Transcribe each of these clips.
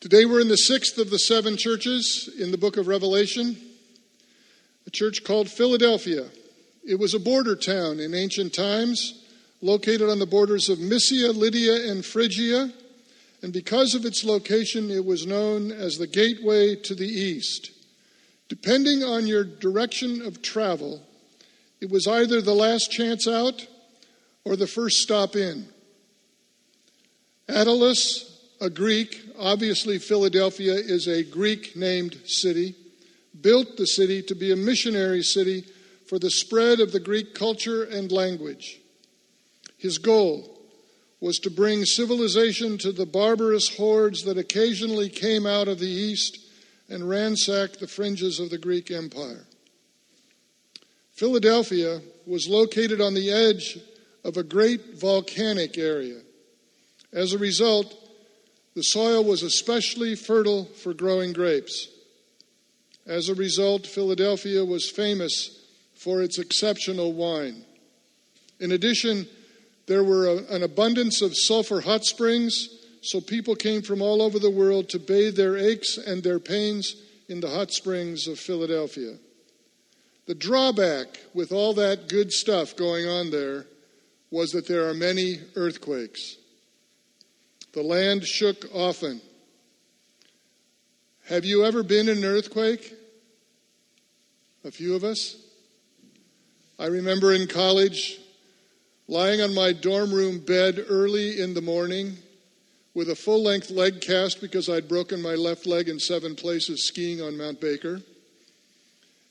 Today we're in the sixth of the seven churches in the book of Revelation, a church called Philadelphia. It was a border town in ancient times, located on the borders of Mysia, Lydia, and Phrygia, and because of its location, it was known as the gateway to the east. Depending on your direction of travel, it was either the last chance out or the first stop in. Attalus, a Greek, obviously Philadelphia is a Greek named city, built the city to be a missionary city for the spread of the Greek culture and language. His goal was to bring civilization to the barbarous hordes that occasionally came out of the east and ransacked the fringes of the Greek Empire. Philadelphia was located on the edge of a great volcanic area. As a result, the soil was especially fertile for growing grapes. As a result, Philadelphia was famous for its exceptional wine. In addition, there were a, an abundance of sulfur hot springs, so people came from all over the world to bathe their aches and their pains in the hot springs of Philadelphia. The drawback with all that good stuff going on there was that there are many earthquakes. The land shook often. Have you ever been in an earthquake? A few of us? I remember in college lying on my dorm room bed early in the morning with a full length leg cast because I'd broken my left leg in seven places skiing on Mount Baker,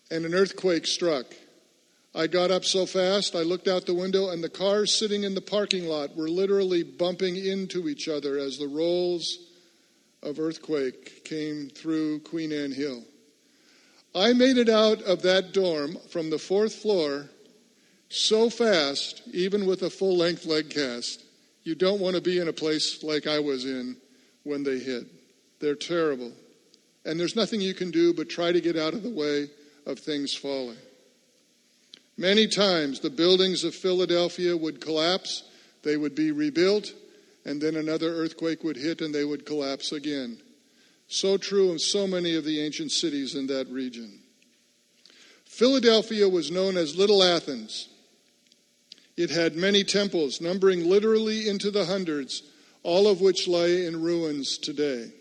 and an earthquake struck. I got up so fast, I looked out the window, and the cars sitting in the parking lot were literally bumping into each other as the rolls of earthquake came through Queen Anne Hill. I made it out of that dorm from the fourth floor so fast, even with a full length leg cast. You don't want to be in a place like I was in when they hit. They're terrible. And there's nothing you can do but try to get out of the way of things falling. Many times the buildings of Philadelphia would collapse, they would be rebuilt, and then another earthquake would hit and they would collapse again. So true in so many of the ancient cities in that region. Philadelphia was known as Little Athens. It had many temples, numbering literally into the hundreds, all of which lay in ruins today.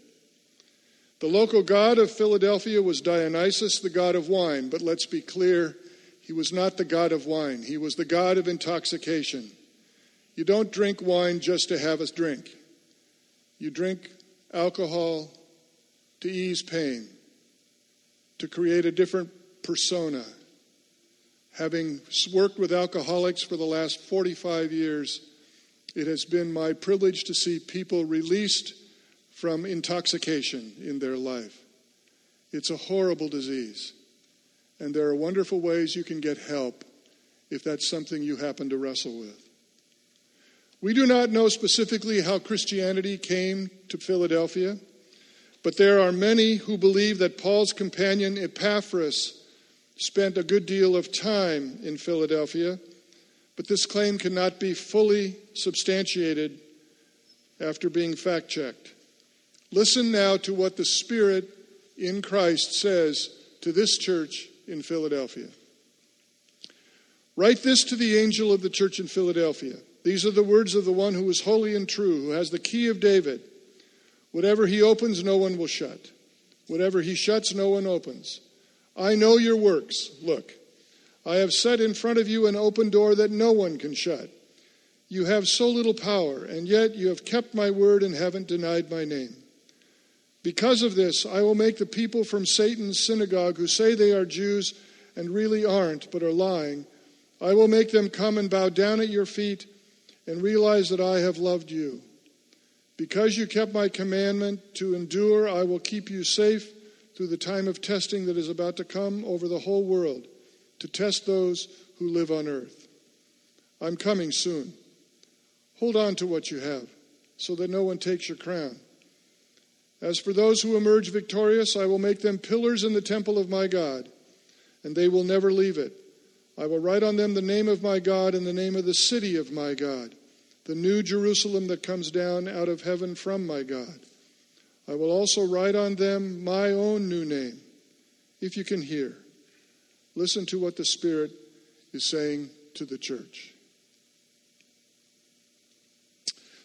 The local god of Philadelphia was Dionysus, the god of wine, but let's be clear, he was not the God of wine, he was the God of intoxication. You don't drink wine just to have a drink, you drink alcohol to ease pain, to create a different persona. Having worked with alcoholics for the last 45 years, it has been my privilege to see people released from intoxication in their life. It's a horrible disease. And there are wonderful ways you can get help if that's something you happen to wrestle with. We do not know specifically how Christianity came to Philadelphia, but there are many who believe that Paul's companion Epaphras spent a good deal of time in Philadelphia, but this claim cannot be fully substantiated after being fact checked. Listen now to what the Spirit in Christ says to this church in Philadelphia. Write this to the angel of the church in Philadelphia. These are the words of the one who is holy and true, who has the key of David. Whatever he opens, no one will shut. Whatever he shuts, no one opens. I know your works. Look, I have set in front of you an open door that no one can shut. You have so little power, and yet you have kept my word and haven't denied my name. Because of this, I will make the people from Satan's synagogue who say they are Jews and really aren't, but are lying, I will make them come and bow down at your feet and realize that I have loved you. Because you kept my commandment to endure, I will keep you safe through the time of testing that is about to come over the whole world to test those who live on earth. I'm coming soon. Hold on to what you have so that no one takes your crown. As for those who emerge victorious, I will make them pillars in the temple of my God, and they will never leave it. I will write on them the name of my God and the name of the city of my God, the new Jerusalem that comes down out of heaven from my God. I will also write on them my own new name. If you can hear, listen to what the Spirit is saying to the church.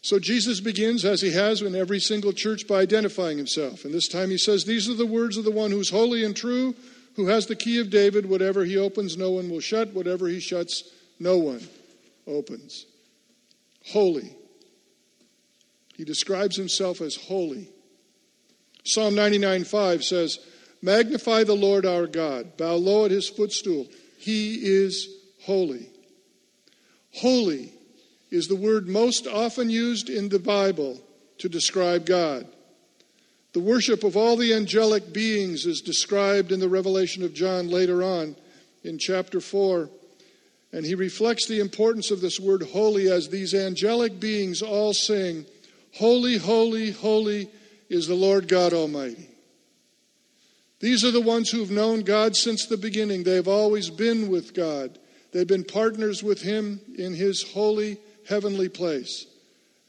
So Jesus begins, as he has in every single church, by identifying himself. And this time he says, These are the words of the one who's holy and true, who has the key of David. Whatever he opens, no one will shut. Whatever he shuts, no one opens. Holy. He describes himself as holy. Psalm 99:5 says, Magnify the Lord our God, bow low at his footstool. He is holy. Holy is the word most often used in the Bible to describe God. The worship of all the angelic beings is described in the revelation of John later on in chapter 4. And he reflects the importance of this word holy as these angelic beings all sing, Holy, holy, holy is the Lord God Almighty. These are the ones who've known God since the beginning. They've always been with God. They've been partners with Him in His holy heavenly place.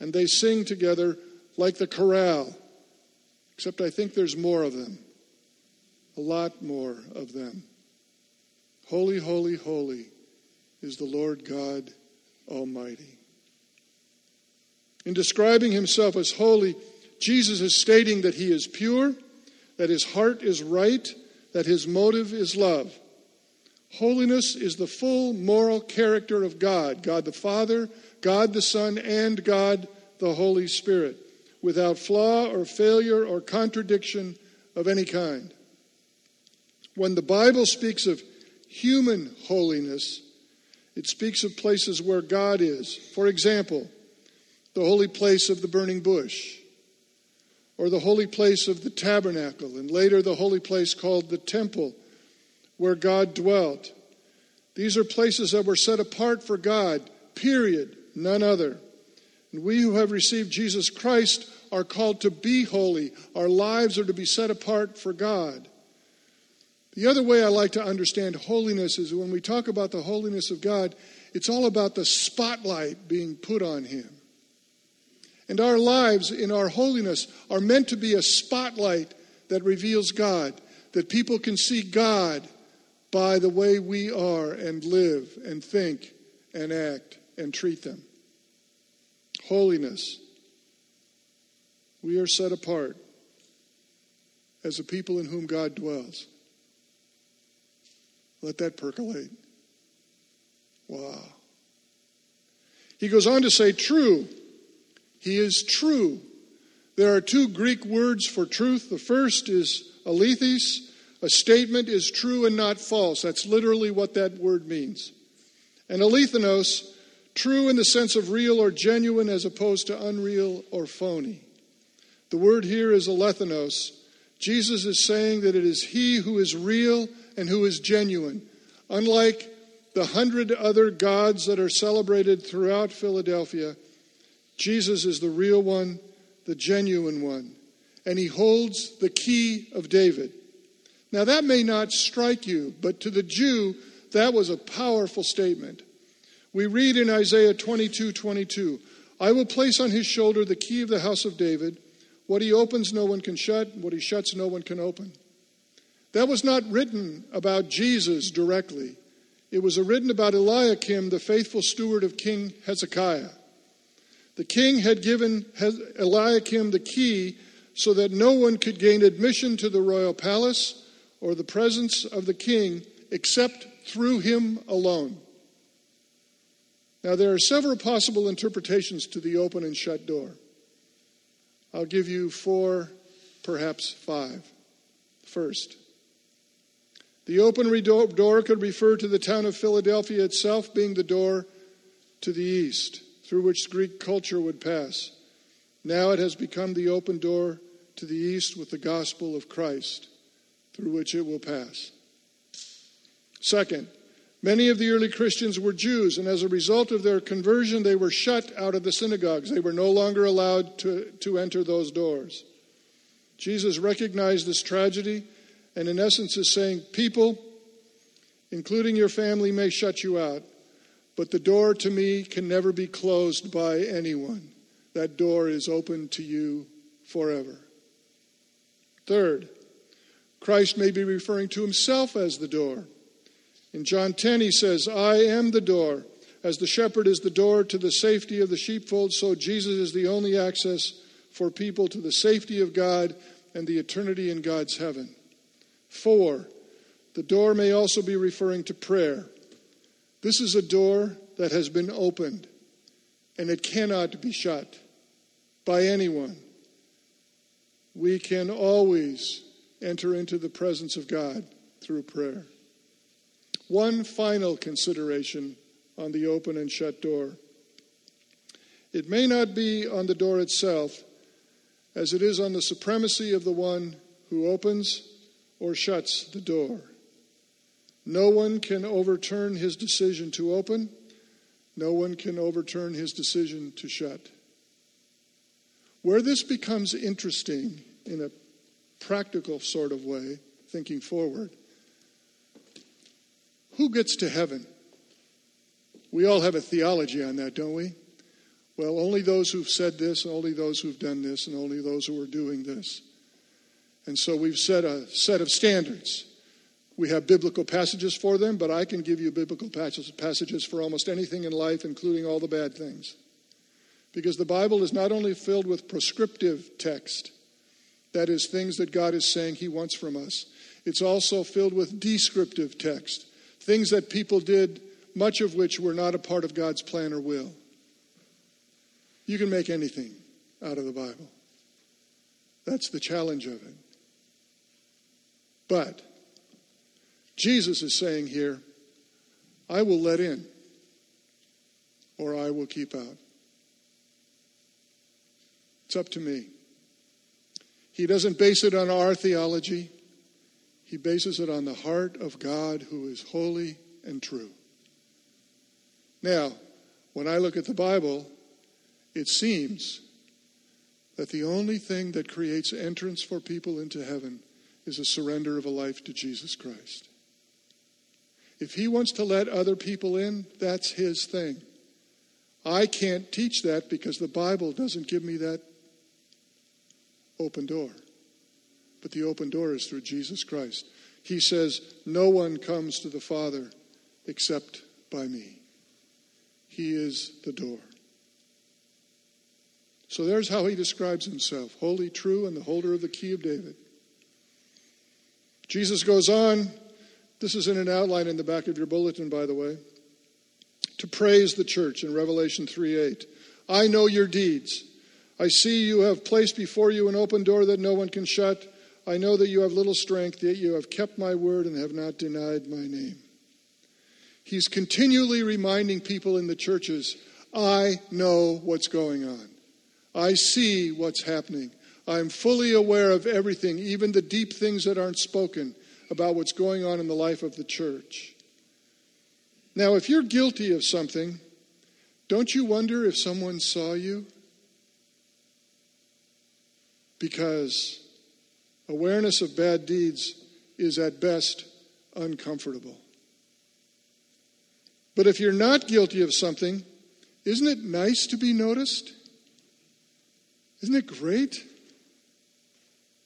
And they sing together like the chorale, except I think there's more of them. A lot more of them. Holy, holy, holy is the Lord God Almighty. In describing himself as holy, Jesus is stating that he is pure, that his heart is right, that his motive is love. Holiness is the full moral character of God, God the Father, God the Son, and God the Holy Spirit, without flaw or failure or contradiction of any kind. When the Bible speaks of human holiness, it speaks of places where God is. For example, the holy place of the burning bush, or the holy place of the tabernacle, and later the holy place called the temple, where God dwelt. These are places that were set apart for God, period, none other. And we who have received Jesus Christ are called to be holy. Our lives are to be set apart for God. The other way I like to understand holiness is when we talk about the holiness of God, it's all about the spotlight being put on Him. And our lives in our holiness are meant to be a spotlight that reveals God, that people can see God by the way we are and live and think and act and treat them. Holiness. We are set apart as a people in whom God dwells. Let that percolate. Wow. He goes on to say, true. He is true. There are two Greek words for truth. The first is alethes. A statement is true and not false. That's literally what that word means. And alethinos, true in the sense of real or genuine as opposed to unreal or phony. The word here is alethinos. Jesus is saying that it is he who is real and who is genuine. Unlike the hundred other gods that are celebrated throughout Philadelphia, Jesus is the real one, the genuine one, and he holds the key of David. Now, that may not strike you, but to the Jew, that was a powerful statement. We read in Isaiah 22 22, I will place on his shoulder the key of the house of David. What he opens, no one can shut. What he shuts, no one can open. That was not written about Jesus directly. It was written about Eliakim, the faithful steward of King Hezekiah. The king had given Eliakim the key so that no one could gain admission to the royal palace or the presence of the king except through him alone. Now, there are several possible interpretations to the open and shut door. I'll give you four, perhaps five. First, the open door could refer to the town of Philadelphia itself being the door to the east through which Greek culture would pass. Now it has become the open door to the east with the gospel of Christ, through which it will pass. Second, many of the early Christians were Jews, and as a result of their conversion, they were shut out of the synagogues. They were no longer allowed to, to enter those doors. Jesus recognized this tragedy and, in essence, is saying, People, including your family, may shut you out, but the door to me can never be closed by anyone. That door is open to you forever. Third, Christ may be referring to himself as the door. In John 10, he says, I am the door. As the shepherd is the door to the safety of the sheepfold, so Jesus is the only access for people to the safety of God and the eternity in God's heaven. Four, the door may also be referring to prayer. This is a door that has been opened, and it cannot be shut by anyone. We can always enter into the presence of God through prayer. One final consideration on the open and shut door. It may not be on the door itself, as it is on the supremacy of the one who opens or shuts the door. No one can overturn his decision to open, no one can overturn his decision to shut. Where this becomes interesting in a practical sort of way, thinking forward, who gets to heaven? We all have a theology on that, don't we? Well, only those who've said this, only those who've done this, and only those who are doing this. And so we've set a set of standards. We have biblical passages for them, but I can give you biblical passages for almost anything in life, including all the bad things. Because the Bible is not only filled with prescriptive text, that is, things that God is saying He wants from us, it's also filled with descriptive text, things that people did much of which were not a part of God's plan or will. You can make anything out of the Bible. That's the challenge of it. But Jesus is saying here, I will let in or I will keep out. It's up to me. He doesn't base it on our theology. He bases it on the heart of God who is holy and true. Now, when I look at the Bible, it seems that the only thing that creates entrance for people into heaven is a surrender of a life to Jesus Christ. If he wants to let other people in, that's his thing. I can't teach that because the Bible doesn't give me that open door. But the open door is through Jesus Christ. He says, No one comes to the Father except by me. He is the door. So there's how he describes himself holy, true, and the holder of the key of David. Jesus goes on, this is in an outline in the back of your bulletin, by the way, to praise the church in Revelation 3 8. I know your deeds. I see you have placed before you an open door that no one can shut. I know that you have little strength, yet you have kept my word and have not denied my name. He's continually reminding people in the churches I know what's going on. I see what's happening. I'm fully aware of everything, even the deep things that aren't spoken about what's going on in the life of the church. Now, if you're guilty of something, don't you wonder if someone saw you? Because awareness of bad deeds is at best uncomfortable. But if you're not guilty of something, isn't it nice to be noticed? Isn't it great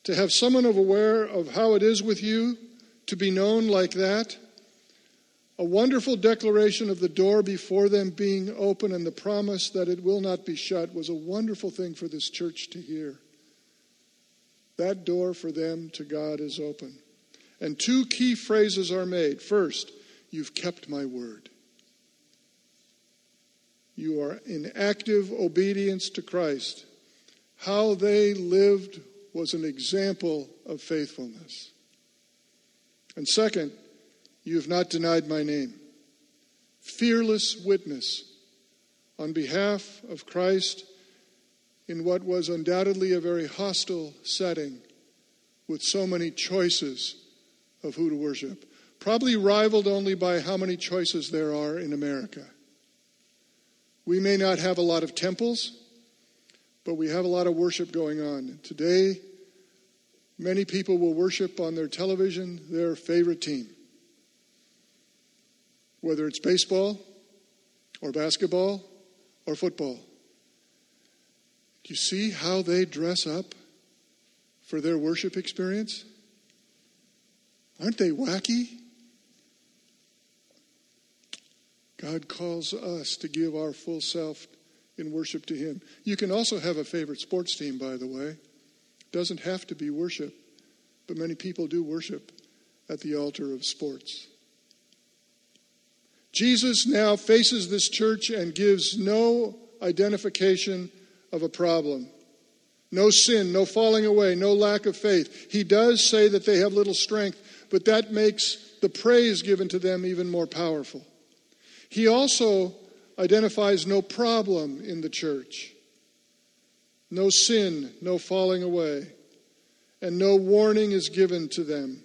to have someone aware of how it is with you to be known like that? A wonderful declaration of the door before them being open and the promise that it will not be shut was a wonderful thing for this church to hear. That door for them to God is open. And two key phrases are made. First, you've kept my word. You are in active obedience to Christ. How they lived was an example of faithfulness. And second, you have not denied my name. Fearless witness on behalf of Christ in what was undoubtedly a very hostile setting with so many choices of who to worship. Probably rivaled only by how many choices there are in America. We may not have a lot of temples, but we have a lot of worship going on. Today, many people will worship on their television their favorite team, whether it's baseball or basketball or football. Do you see how they dress up for their worship experience? Aren't they wacky? God calls us to give our full self in worship to Him. You can also have a favorite sports team, by the way. It doesn't have to be worship, but many people do worship at the altar of sports. Jesus now faces this church and gives no identification of a problem. No sin, no falling away, no lack of faith. He does say that they have little strength, but that makes the praise given to them even more powerful. He also identifies no problem in the church, no sin, no falling away, and no warning is given to them.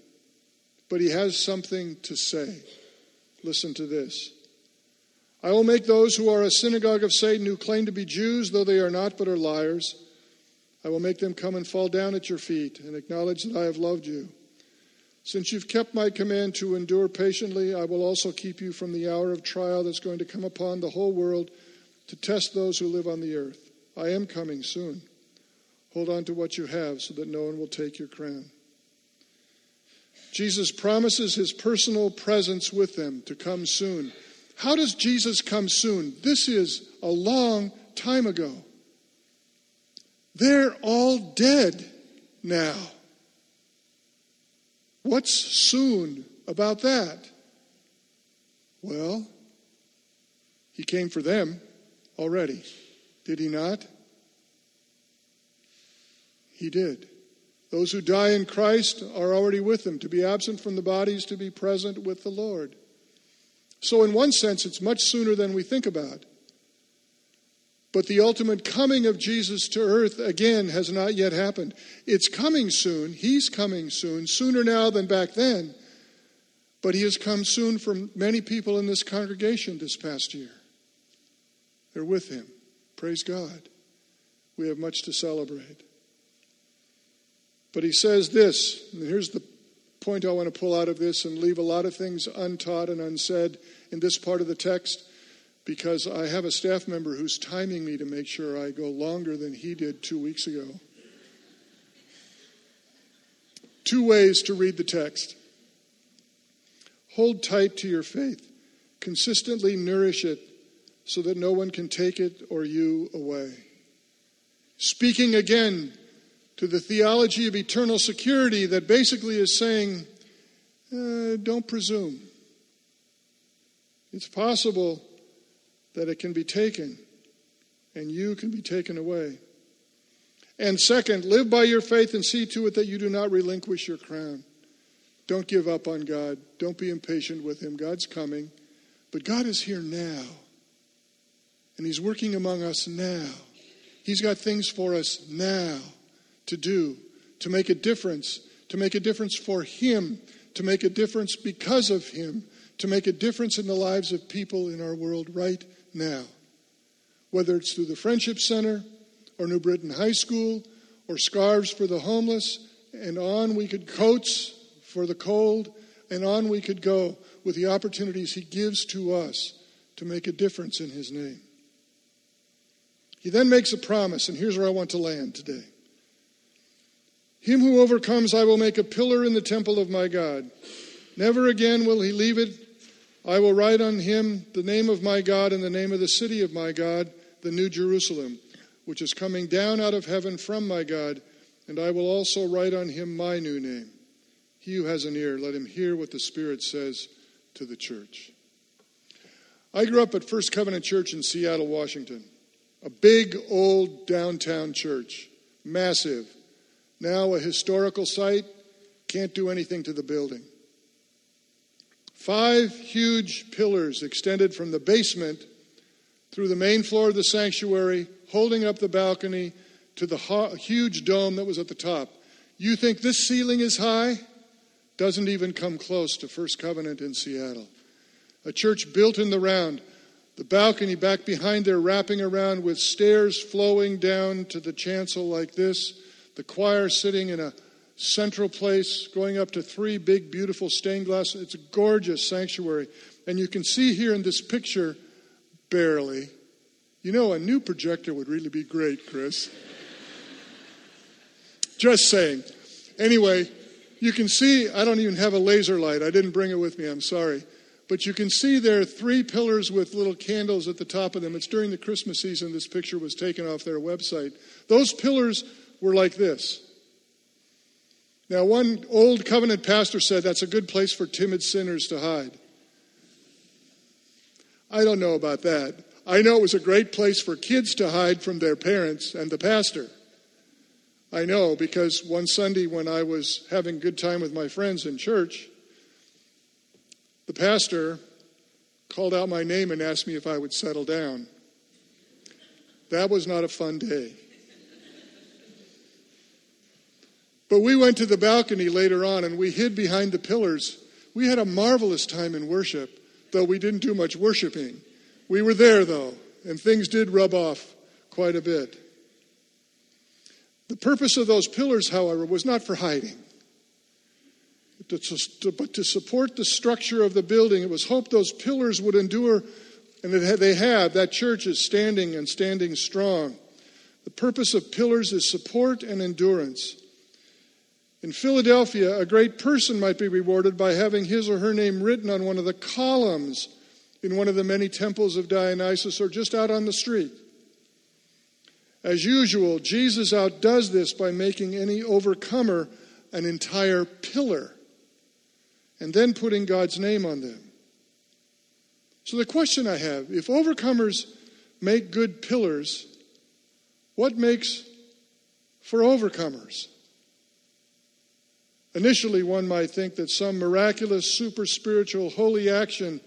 But he has something to say. Listen to this. I will make those who are a synagogue of Satan, who claim to be Jews, though they are not but are liars, I will make them come and fall down at your feet and acknowledge that I have loved you. Since you've kept my command to endure patiently, I will also keep you from the hour of trial that's going to come upon the whole world to test those who live on the earth. I am coming soon. Hold on to what you have so that no one will take your crown. Jesus promises his personal presence with them to come soon. How does Jesus come soon? This is a long time ago. They're all dead now. What's soon about that? Well, he came for them already, did he not? He did. Those who die in Christ are already with him. To be absent from the bodies, to be present with the Lord. So, in one sense, it's much sooner than we think about. But the ultimate coming of Jesus to earth, again, has not yet happened. It's coming soon. He's coming soon, sooner now than back then. But he has come soon for many people in this congregation this past year. They're with him. Praise God. We have much to celebrate. But he says this, and here's the point I want to pull out of this and leave a lot of things untaught and unsaid in this part of the text because I have a staff member who's timing me to make sure I go longer than he did two weeks ago. Two ways to read the text hold tight to your faith, consistently nourish it so that no one can take it or you away. Speaking again to the theology of eternal security that basically is saying, uh, don't presume. It's possible that it can be taken and you can be taken away. And second, live by your faith and see to it that you do not relinquish your crown. Don't give up on God. Don't be impatient with Him. God's coming. But God is here now. And He's working among us now. He's got things for us now to do, to make a difference, to make a difference for Him, to make a difference because of Him, to make a difference in the lives of people in our world right now. Whether it's through the Friendship Center or New Britain High School or scarves for the homeless, and on we could coats for the cold, and on we could go with the opportunities He gives to us to make a difference in His name. He then makes a promise, and here's where I want to land today. Him who overcomes, I will make a pillar in the temple of my God. Never again will he leave it I will write on him the name of my God and the name of the city of my God, the New Jerusalem, which is coming down out of heaven from my God, and I will also write on him my new name. He who has an ear, let him hear what the Spirit says to the church. I grew up at First Covenant Church in Seattle, Washington. A big old downtown church, massive. Now a historical site, can't do anything to the building. Five huge pillars extended from the basement through the main floor of the sanctuary, holding up the balcony to the huge dome that was at the top. You think this ceiling is high? Doesn't even come close to First Covenant in Seattle. A church built in the round. The balcony back behind there wrapping around with stairs flowing down to the chancel like this. The choir sitting in a central place, going up to three big, beautiful stained glass. It's a gorgeous sanctuary. And you can see here in this picture, barely. You know, a new projector would really be great, Chris. Just saying. Anyway, you can see, I don't even have a laser light. I didn't bring it with me, I'm sorry. But you can see there are three pillars with little candles at the top of them. It's during the Christmas season this picture was taken off their website. Those pillars were like this. Now, one old covenant pastor said that's a good place for timid sinners to hide. I don't know about that. I know it was a great place for kids to hide from their parents and the pastor. I know because one Sunday when I was having good time with my friends in church, the pastor called out my name and asked me if I would settle down. That was not a fun day. But we went to the balcony later on and we hid behind the pillars. We had a marvelous time in worship, though we didn't do much worshiping. We were there, though, and things did rub off quite a bit. The purpose of those pillars, however, was not for hiding, but to support the structure of the building. It was hoped those pillars would endure, and they have. That church is standing and standing strong. The purpose of pillars is support and endurance. In Philadelphia, a great person might be rewarded by having his or her name written on one of the columns in one of the many temples of Dionysus or just out on the street. As usual, Jesus outdoes this by making any overcomer an entire pillar and then putting God's name on them. So, the question I have if overcomers make good pillars, what makes for overcomers? Initially, one might think that some miraculous, super spiritual, holy action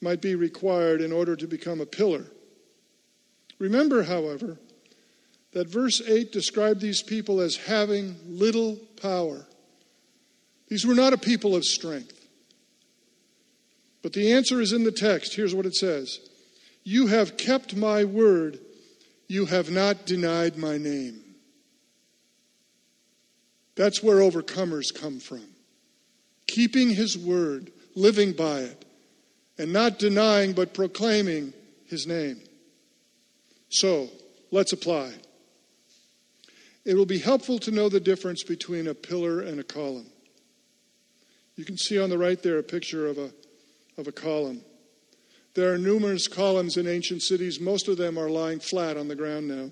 might be required in order to become a pillar. Remember, however, that verse 8 described these people as having little power. These were not a people of strength. But the answer is in the text. Here's what it says You have kept my word, you have not denied my name. That's where overcomers come from. Keeping his word, living by it, and not denying but proclaiming his name. So, let's apply. It will be helpful to know the difference between a pillar and a column. You can see on the right there a picture of a, of a column. There are numerous columns in ancient cities. Most of them are lying flat on the ground now.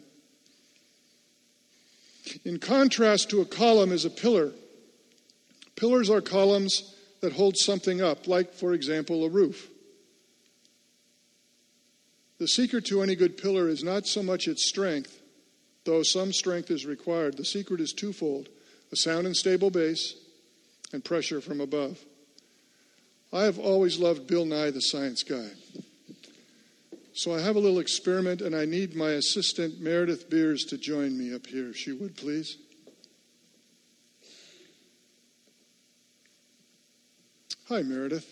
In contrast to a column is a pillar. Pillars are columns that hold something up, like, for example, a roof. The secret to any good pillar is not so much its strength, though some strength is required. The secret is twofold a sound and stable base and pressure from above. I have always loved Bill Nye, the science guy. So I have a little experiment, and I need my assistant, Meredith Beers, to join me up here, if she would, please. Hi, Meredith.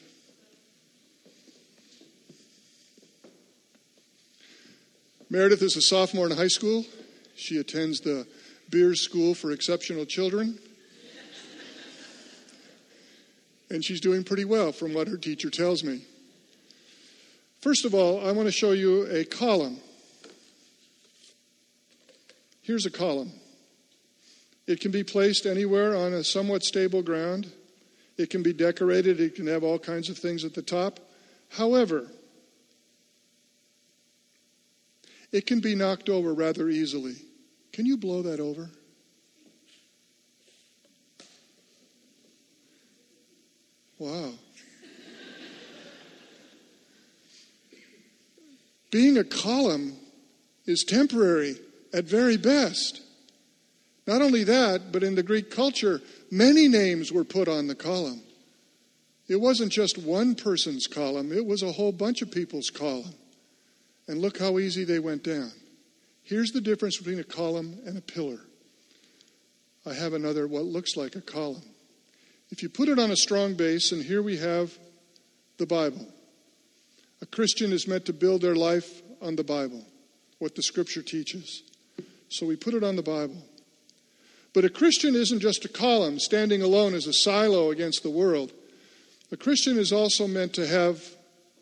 Meredith is a sophomore in high school. She attends the Beers School for Exceptional Children. And she's doing pretty well from what her teacher tells me. First of all, I want to show you a column. Here's a column. It can be placed anywhere on a somewhat stable ground. It can be decorated. It can have all kinds of things at the top. However, it can be knocked over rather easily. Can you blow that over? Wow. Being a column is temporary at very best. Not only that, but in the Greek culture, many names were put on the column. It wasn't just one person's column, it was a whole bunch of people's column. And look how easy they went down. Here's the difference between a column and a pillar. I have another, what looks like a column. If you put it on a strong base, and here we have the Bible. A Christian is meant to build their life on the Bible, what the Scripture teaches. So we put it on the Bible. But a Christian isn't just a column standing alone as a silo against the world. A Christian is also meant to have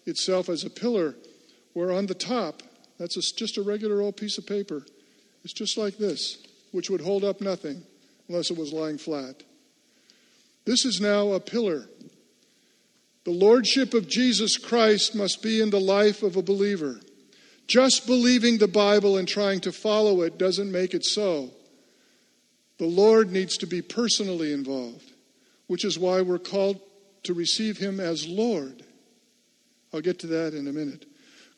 itself as a pillar where on the top, that's just a regular old piece of paper. It's just like this, which would hold up nothing. unless it was lying flat. This is now a pillar. The lordship of Jesus Christ must be in the life of a believer. Just believing the Bible and trying to follow it doesn't make it so. The Lord needs to be personally involved, which is why we're called to receive Him as Lord. I'll get to that in a minute.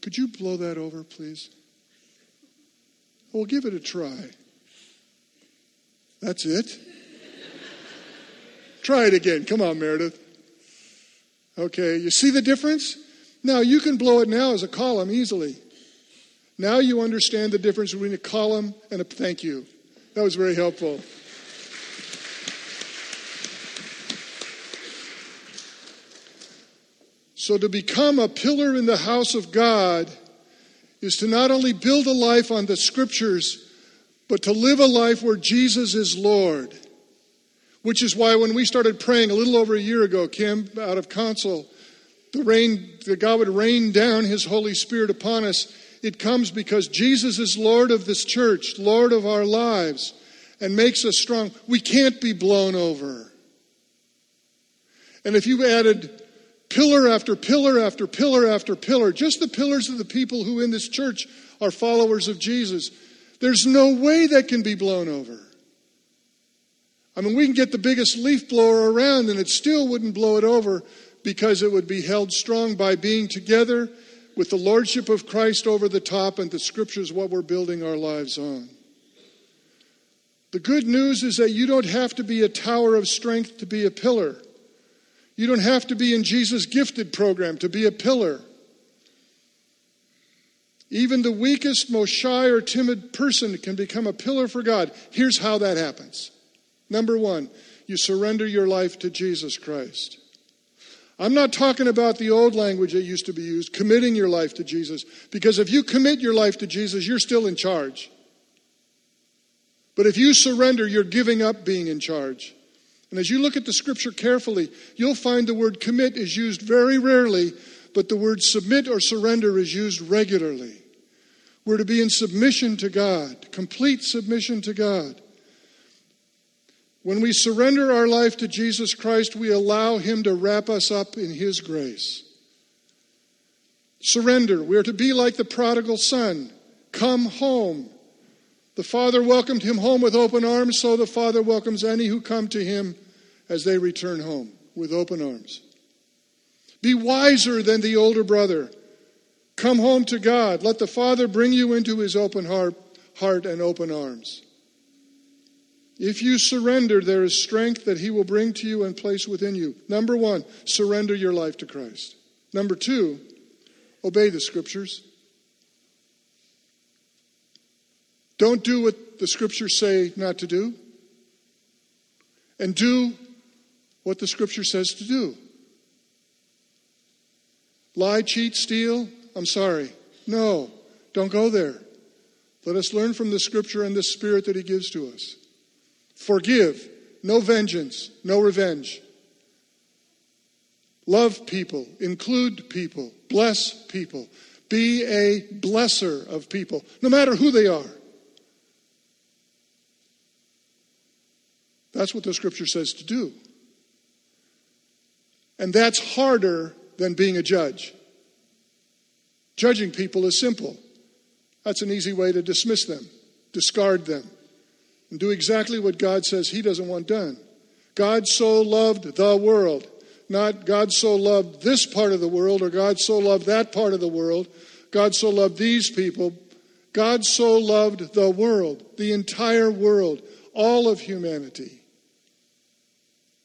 Could you blow that over, please? We'll give it a try. That's it? try it again. Come on, Meredith. Okay, you see the difference? Now, you can blow it now as a column easily. Now you understand the difference between a column and a thank you. That was very helpful. So, to become a pillar in the house of God is to not only build a life on the scriptures, but to live a life where Jesus is Lord. Which is why when we started praying a little over a year ago, Kim, out of council, the rain, that God would rain down His Holy Spirit upon us, it comes because Jesus is Lord of this church, Lord of our lives, and makes us strong. We can't be blown over. And if you added pillar after pillar after pillar after pillar, just the pillars of the people who in this church are followers of Jesus, there's no way that can be blown over. I mean, we can get the biggest leaf blower around and it still wouldn't blow it over because it would be held strong by being together with the Lordship of Christ over the top and the Scriptures, what we're building our lives on. The good news is that you don't have to be a tower of strength to be a pillar. You don't have to be in Jesus' gifted program to be a pillar. Even the weakest, most shy or timid person can become a pillar for God. Here's how that happens Number one, you surrender your life to Jesus Christ. I'm not talking about the old language that used to be used, committing your life to Jesus, because if you commit your life to Jesus, you're still in charge. But if you surrender, you're giving up being in charge. And as you look at the scripture carefully, you'll find the word commit is used very rarely, but the word submit or surrender is used regularly. We're to be in submission to God, complete submission to God. When we surrender our life to Jesus Christ, we allow Him to wrap us up in His grace. Surrender. We are to be like the prodigal son. Come home. The Father welcomed him home with open arms, so the Father welcomes any who come to him as they return home with open arms. Be wiser than the older brother. Come home to God. Let the Father bring you into his open heart, heart and open arms. If you surrender, there is strength that He will bring to you and place within you. Number one, surrender your life to Christ. Number two, obey the Scriptures. Don't do what the Scriptures say not to do, and do what the Scripture says to do. Lie, cheat, steal? I'm sorry. No, don't go there. Let us learn from the Scripture and the Spirit that He gives to us. Forgive, no vengeance, no revenge. Love people, include people, bless people. Be a blesser of people, no matter who they are. That's what the scripture says to do. And that's harder than being a judge. Judging people is simple. That's an easy way to dismiss them, discard them and do exactly what God says He doesn't want done. God so loved the world, not God so loved this part of the world or God so loved that part of the world. God so loved these people. God so loved the world, the entire world, all of humanity.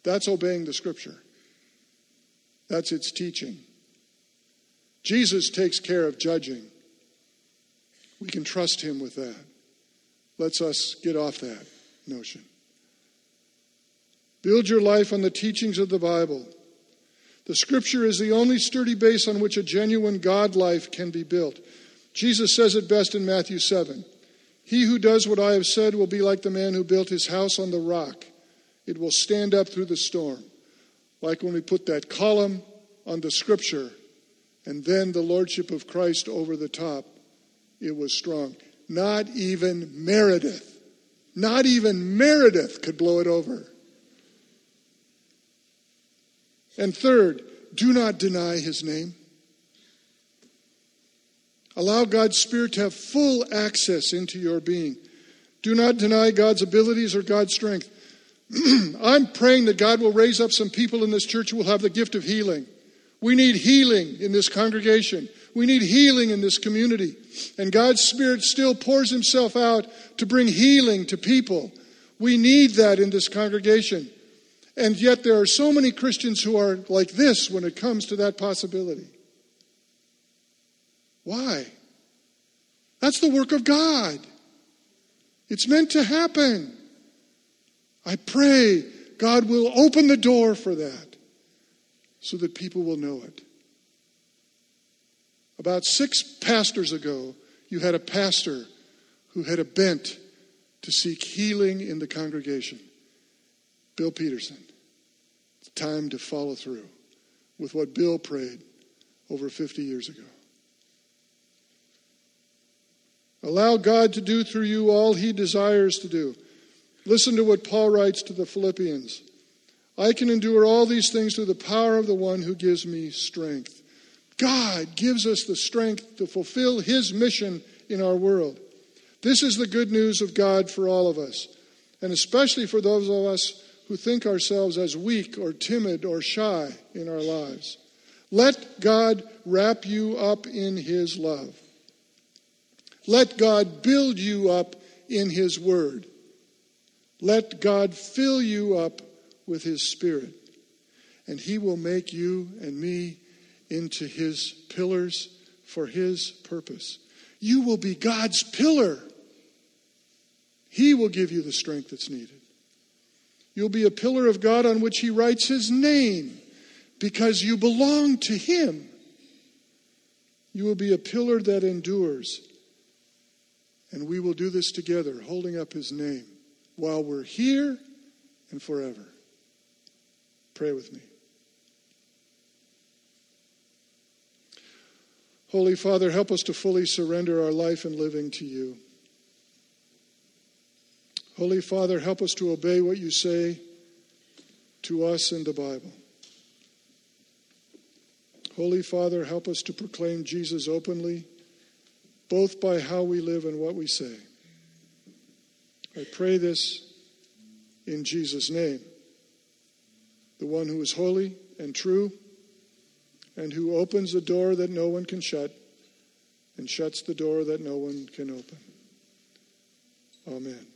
That's obeying the scripture. That's its teaching. Jesus takes care of judging. We can trust him with that lets us get off that notion. Build your life on the teachings of the Bible. The scripture is the only sturdy base on which a genuine God life can be built. Jesus says it best in Matthew 7. He who does what I have said will be like the man who built his house on the rock. It will stand up through the storm. Like when we put that column on the scripture and then the lordship of Christ over the top, it was strong. Not even Meredith, Not even Meredith could blow it over. And third, do not deny his name. Allow God's Spirit to have full access into your being. Do not deny God's abilities or God's strength. I'm praying that God will raise up some people in this church who will have the gift of healing. We need healing in this congregation. We need healing in this community. And God's Spirit still pours Himself out to bring healing to people. We need that in this congregation. And yet, there are so many Christians who are like this when it comes to that possibility. Why? That's the work of God. It's meant to happen. I pray God will open the door for that so that people will know it. About six pastors ago, you had a pastor who had a bent to seek healing in the congregation. Bill Peterson. It's time to follow through with what Bill prayed over 50 years ago. Allow God to do through you all he desires to do. Listen to what Paul writes to the Philippians I can endure all these things through the power of the one who gives me strength. God gives us the strength to fulfill his mission in our world. This is the good news of God for all of us, and especially for those of us who think ourselves as weak or timid or shy in our lives. Let God wrap you up in his love. Let God build you up in his word. Let God fill you up with his spirit, and he will make you and me into his pillars for his purpose. You will be God's pillar. He will give you the strength that's needed. You'll be a pillar of God on which he writes his name because you belong to him. You will be a pillar that endures. And we will do this together, holding up his name while we're here and forever. Pray with me. Holy Father, help us to fully surrender our life and living to you. Holy Father, help us to obey what you say to us in the Bible. Holy Father, help us to proclaim Jesus openly, both by how we live and what we say. I pray this in Jesus' name, the one who is holy and true, and who opens the door that no one can shut, and shuts the door that no one can open. Amen.